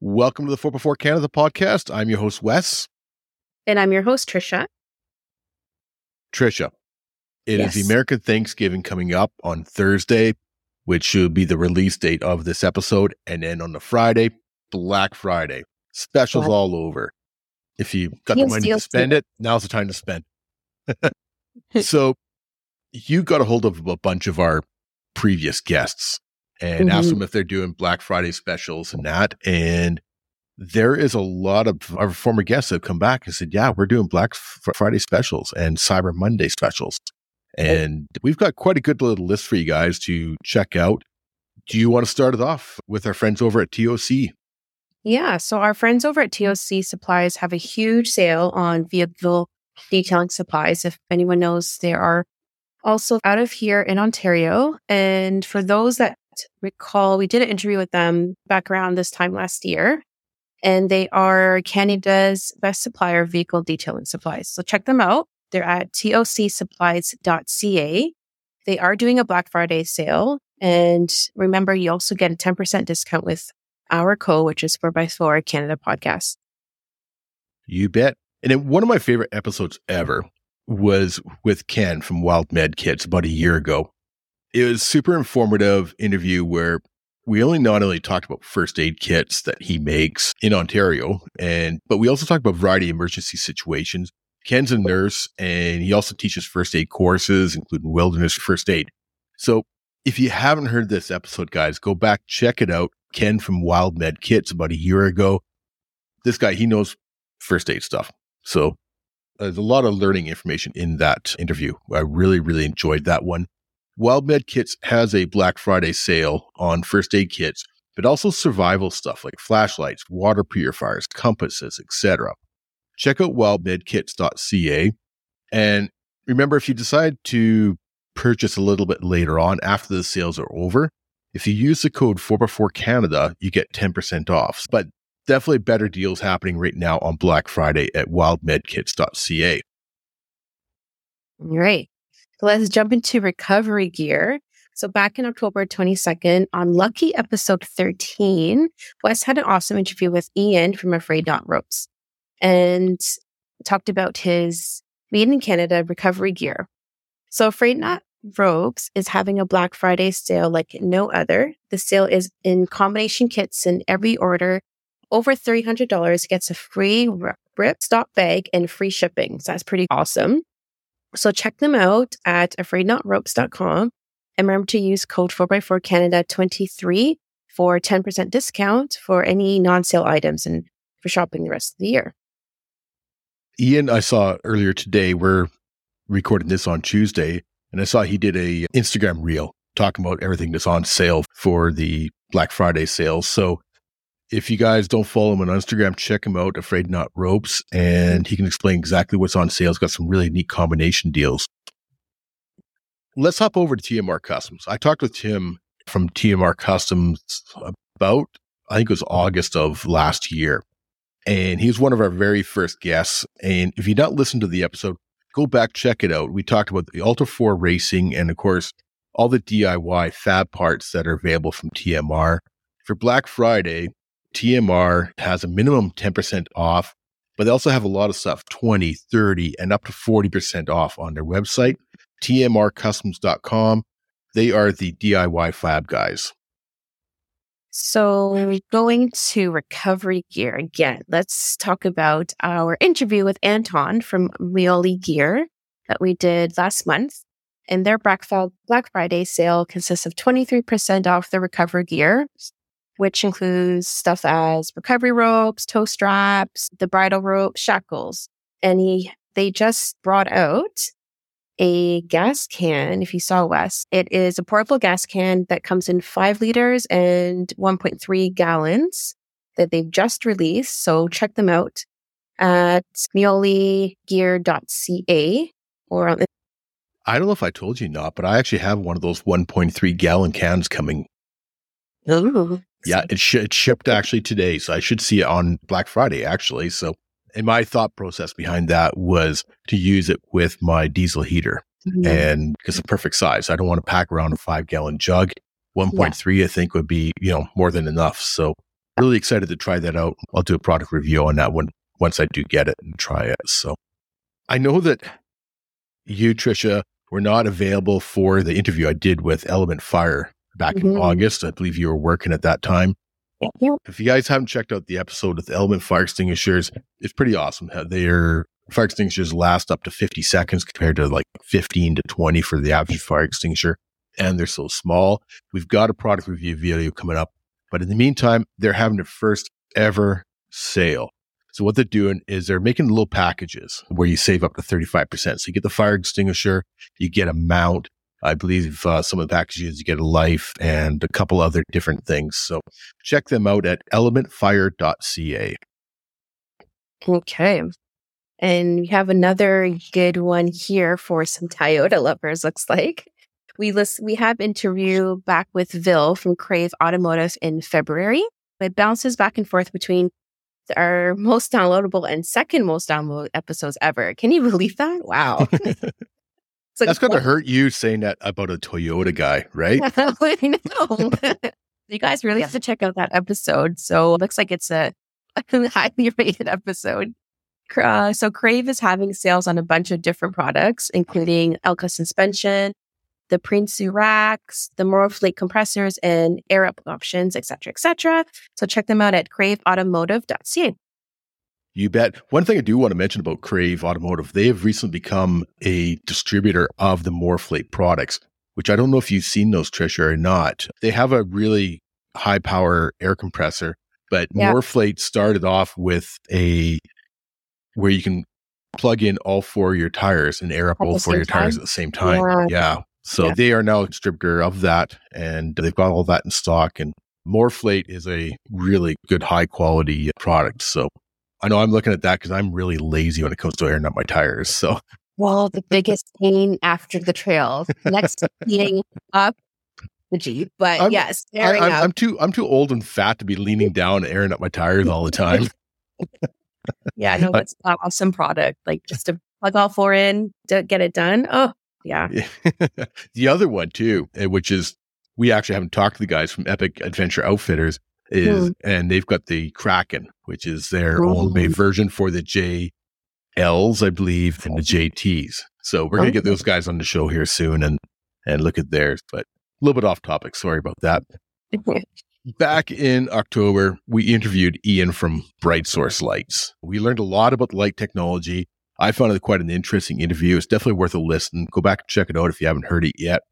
Welcome to the 4x4 Canada podcast. I'm your host, Wes. And I'm your host, Trisha. Trisha, it Yes. is the American Thanksgiving coming up on Thursday, which should be the release date of this episode. And then on the Friday, Black Friday. Specials Black- all over. If you got the money to spend it, now's the time to spend. so you got a hold of a bunch of our previous guests and asked Mhm. them if they're doing Black Friday specials and that. And there is a lot of our former guests have come back and said, yeah, we're doing Black Friday specials and Cyber Monday specials. And we've got quite a good little list for you guys to check out. Do you want to start it off with our friends over at TOC? Yeah. So our friends over at TOC Supplies have a huge sale on vehicle detailing supplies. If anyone knows, they are also out of here in Ontario. And for those that recall, we did an interview with them back around this time last year. And they are Canada's best supplier of vehicle detailing supplies. So check them out. They're at tocsupplies.ca. They are doing a Black Friday sale. And remember, you also get a 10% discount with our co, which is 4x4 Canada podcast. You bet. And one of my favorite episodes ever was with Ken from Wild Med Kits about a year ago. It was super informative interview where we only not only talked about first aid kits that he makes in Ontario, and but we also talked about variety of emergency situations. Ken's a nurse and he also teaches first aid courses, including wilderness first aid. So if you haven't heard this episode, guys, go back, check it out. Ken from Wild Med Kits about a year ago. This guy, he knows first aid stuff. So there's a lot of learning information in that interview. I really, really enjoyed that one. Wild Med Kits has a Black Friday sale on first aid kits, but also survival stuff like flashlights, water purifiers, compasses, etc. Check out wildmedkits.ca. And remember, if you decide to purchase a little bit later on after the sales are over, if you use the code 4x4 Canada, you get 10% off. But definitely better deals happening right now on Black Friday at wildmedkits.ca. All right. Let's jump into recovery gear. So back in October 22nd, on Lucky episode 13, Wes had an awesome interview with Ian from Afraid Knot Ropes and talked about his made in Canada recovery gear. So Afraid Knot Ropes is having a Black Friday sale like no other. The sale is in combination kits and every order over $300 gets a free rip stop bag and free shipping. So that's pretty awesome. So check them out at afraidknotropes.com and remember to use code 4x4 Canada 23 for 10% discount for any non-sale items and for shopping the rest of the year. Ian, I saw earlier today, we're recording this on Tuesday, and I saw he did a Instagram reel talking about everything that's on sale for the Black Friday sales. So if you guys don't follow him on Instagram, check him out, Afraid Knot Ropes, and he can explain exactly what's on sale. He's got some really neat combination deals. Let's hop over to TMR Customs. I talked with Tim from TMR Customs about, I think it was August of last year. And he was one of our very first guests. And if you not listened to the episode, go back, check it out. We talked about the Ultra 4 racing and, of course, all the DIY fab parts that are available from TMR. For Black Friday, TMR has a minimum 10% off, but they also have a lot of stuff 20, 30, and up to 40% off on their website, tmrcustoms.com. They are the DIY fab guys. So going to recovery gear again, let's talk about our interview with Anton from Miolle Gear that we did last month. And their Black Friday sale consists of 23% off the recovery gear, which includes stuff as recovery ropes, toe straps, the bridle rope, shackles. And he, they just brought out a gas can. If you saw Wes, it is a portable gas can that comes in five liters and 1.3 gallons that they've just released. So check them out at miollegear.ca or on I don't know if I told you not, but I actually have one of those 1.3 gallon cans coming. Ooh. Yeah, it, sh- it shipped actually today. So I should see it on Black Friday, actually. So, and my thought process behind that was to use it with my diesel heater. Mhm. and because it's a perfect size. I don't want to pack around a five gallon jug. 1.3, I think, would be, you know, more than enough. So really excited to try that out. I'll do a product review on that one once I do get it and try it. So I know that you, Trisha, were not available for the interview I did with Element Fire back mm-hmm. in August. I believe you were working at that time. Yeah. If you guys haven't checked out the episode with Element Fire Extinguishers, it's pretty awesome. Their fire extinguishers last up to 50 seconds compared to like 15 to 20 for the average fire extinguisher. And they're so small. We've got a product review video coming up. But in the meantime, they're having their first ever sale. So what they're doing is they're making little packages where you save up to 35%. So you get the fire extinguisher, you get a mount, I believe uh, some of the packages you get a life and a couple other different things. So check them out at elementfire.ca. Okay. And we have another good one here for some Toyota lovers, looks like. We list, we have interview back with Vil from Krave Automotive in February. It bounces back and forth between our most downloadable and second most downloaded episodes ever. Can you believe that? Wow. Like, That's going to hurt you saying that about a Toyota guy, right? I know. you guys really have to check out that episode. So it looks like it's a, highly rated episode. Uh, so Krave is having sales on a bunch of different products, including Elka suspension, the Prinsu racks, the MORRFlate compressors, and air up options, etc., etc. So check them out at kraveautomotive.ca. You bet. One thing I do want to mention about Krave Automotive, they have recently become a distributor of the MORRFlate products, which I don't know if you've seen those, Trisha, or not. They have a really high power air compressor, but yeah. Started off with a where you can plug in all four of your tires and air up all four of your time? tires at the same time. Yeah. yeah. So yeah. they are now a distributor of that and they've got all that in stock. And MORRFlate is a really good, high quality product. So I know I'm looking at that because I'm really lazy when it comes to airing up my tires. So, well, the biggest pain after the trail, next to cleaning up the Jeep. But I'm, yes, I, I'm, I'm, too I'm too old and fat to be leaning down and airing up my tires all the time. yeah, no, it's an awesome product. Like just to plug all four in to get it done. Oh, yeah. the other one too, eh, which is we actually haven't talked to the guys from Epic Adventure Outfitters, is mm. and they've got the Kraken, which is their mm. own made version for the JLs, I believe, and the JTs. So we're gonna get those guys on the show here soon and and look at theirs. But a little bit off topic. Sorry about that. Back in October, we interviewed Ian from Brightsource Lights. We learned a lot about light technology. I found it quite an interesting interview. It's definitely worth a listen. Go back and check it out if you haven't heard it yet.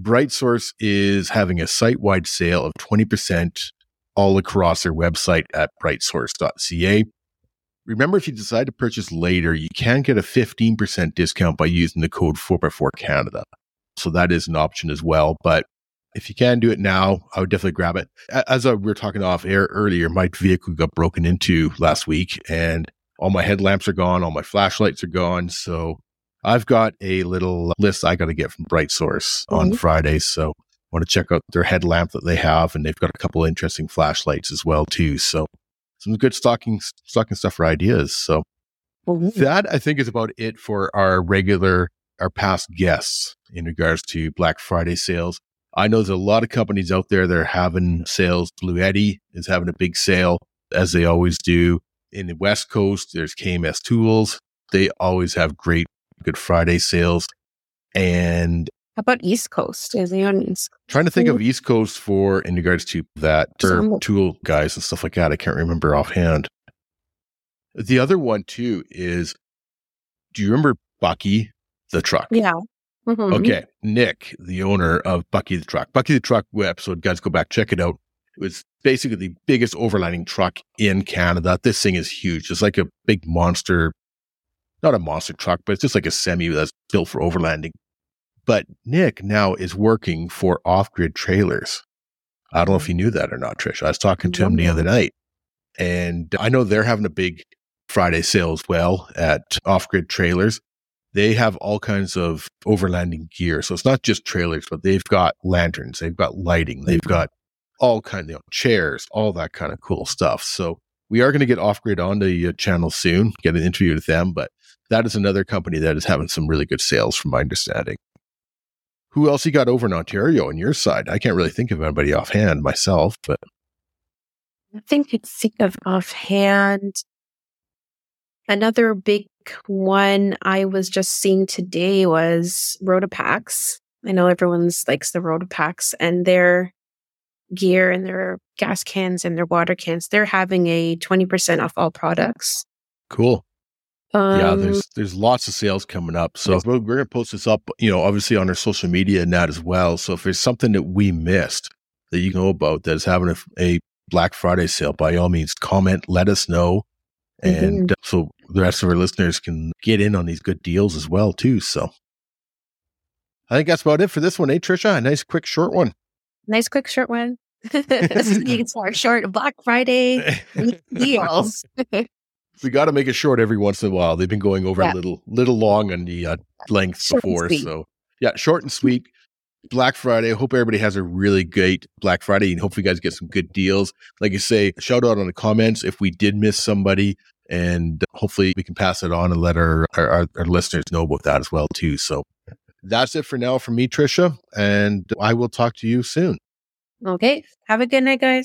Brightsource is having a site wide sale of 20% all across their website at brightsource.ca. Remember, if you decide to purchase later, you can get a 15% discount by using the code 4x4 Canada. So that is an option as well. But if you can do it now, I would definitely grab it. As we were talking off air earlier, my vehicle got broken into last week and all my headlamps are gone, all my flashlights are gone. So I've got a little list I got to get from Brightsource mm-hmm. on Friday. So want to check out their headlamp that they have, and they've got a couple interesting flashlights as well too. So some good stocking stocking stuff for ideas. So mm-hmm. that I think is about it for our regular our past guests in regards to Black Friday sales. I know there's a lot of companies out there that are having sales. Bluetti is having a big sale, as they always do. In the West Coast, there's KMS Tools. They always have great Good Friday sales. And how about East Coast? Is he on East? Trying to think of East Coast for in regards to that or tool guys and stuff like that. I can't remember offhand. The other one too is, do you remember Bucky the truck? Yeah. Mm-hmm. Okay, Nick, the owner of Bucky the truck, Bucky the truck episode, guys, go back check it out. It was basically the biggest overlanding truck in Canada. This thing is huge. It's like a big monster, not a monster truck, but it's just like a semi that's built for overlanding. But Nick now is working for Off Grid Trailers. I don't know if you knew that or not, Trish. I was talking to him the other night, and I know they're having a big Friday sale as well at Off Grid Trailers. They have all kinds of overlanding gear. So it's not just trailers, but they've got lanterns, they've got lighting, they've got all kinds of you know, chairs, all that kind of cool stuff. So we are going to get Off Grid on the uh, channel soon, get an interview with them, but that is another company that is having some really good sales from my understanding. Who else you got over in Ontario on your side? I can't really think of anybody offhand myself, but I Nothing to think of offhand. Another big one I was just seeing today was Rotopax. I know everyone's likes the Rotopax and their gear and their gas cans and their water cans. They're having a 20% off all products. Cool. Um, yeah, there's there's lots of sales coming up. So we're, we're gonna post this up, you know, obviously on our social media and that as well. So if there's something that we missed that you know about that is having a, a Black Friday sale, by all means, comment, let us know, and Mhm. so the rest of our listeners can get in on these good deals as well too. So I think that's about it for this one, eh, Trisha? A nice, quick, short one. nice quick short one. this it's our short Black Friday deals. we got to make it short every once in a while. They've been going over Yeah. a little, little long on the uh, length Short before. So yeah, short and sweet. Black Friday. I hope everybody has a really great Black Friday and hopefully you guys get some good deals. Like you say, shout out on the comments if we did miss somebody and hopefully we can pass it on and let our, our, our, our listeners know about that as well too. So that's it for now from me, Trisha, and I will talk to you soon. okay. Have a good night, guys.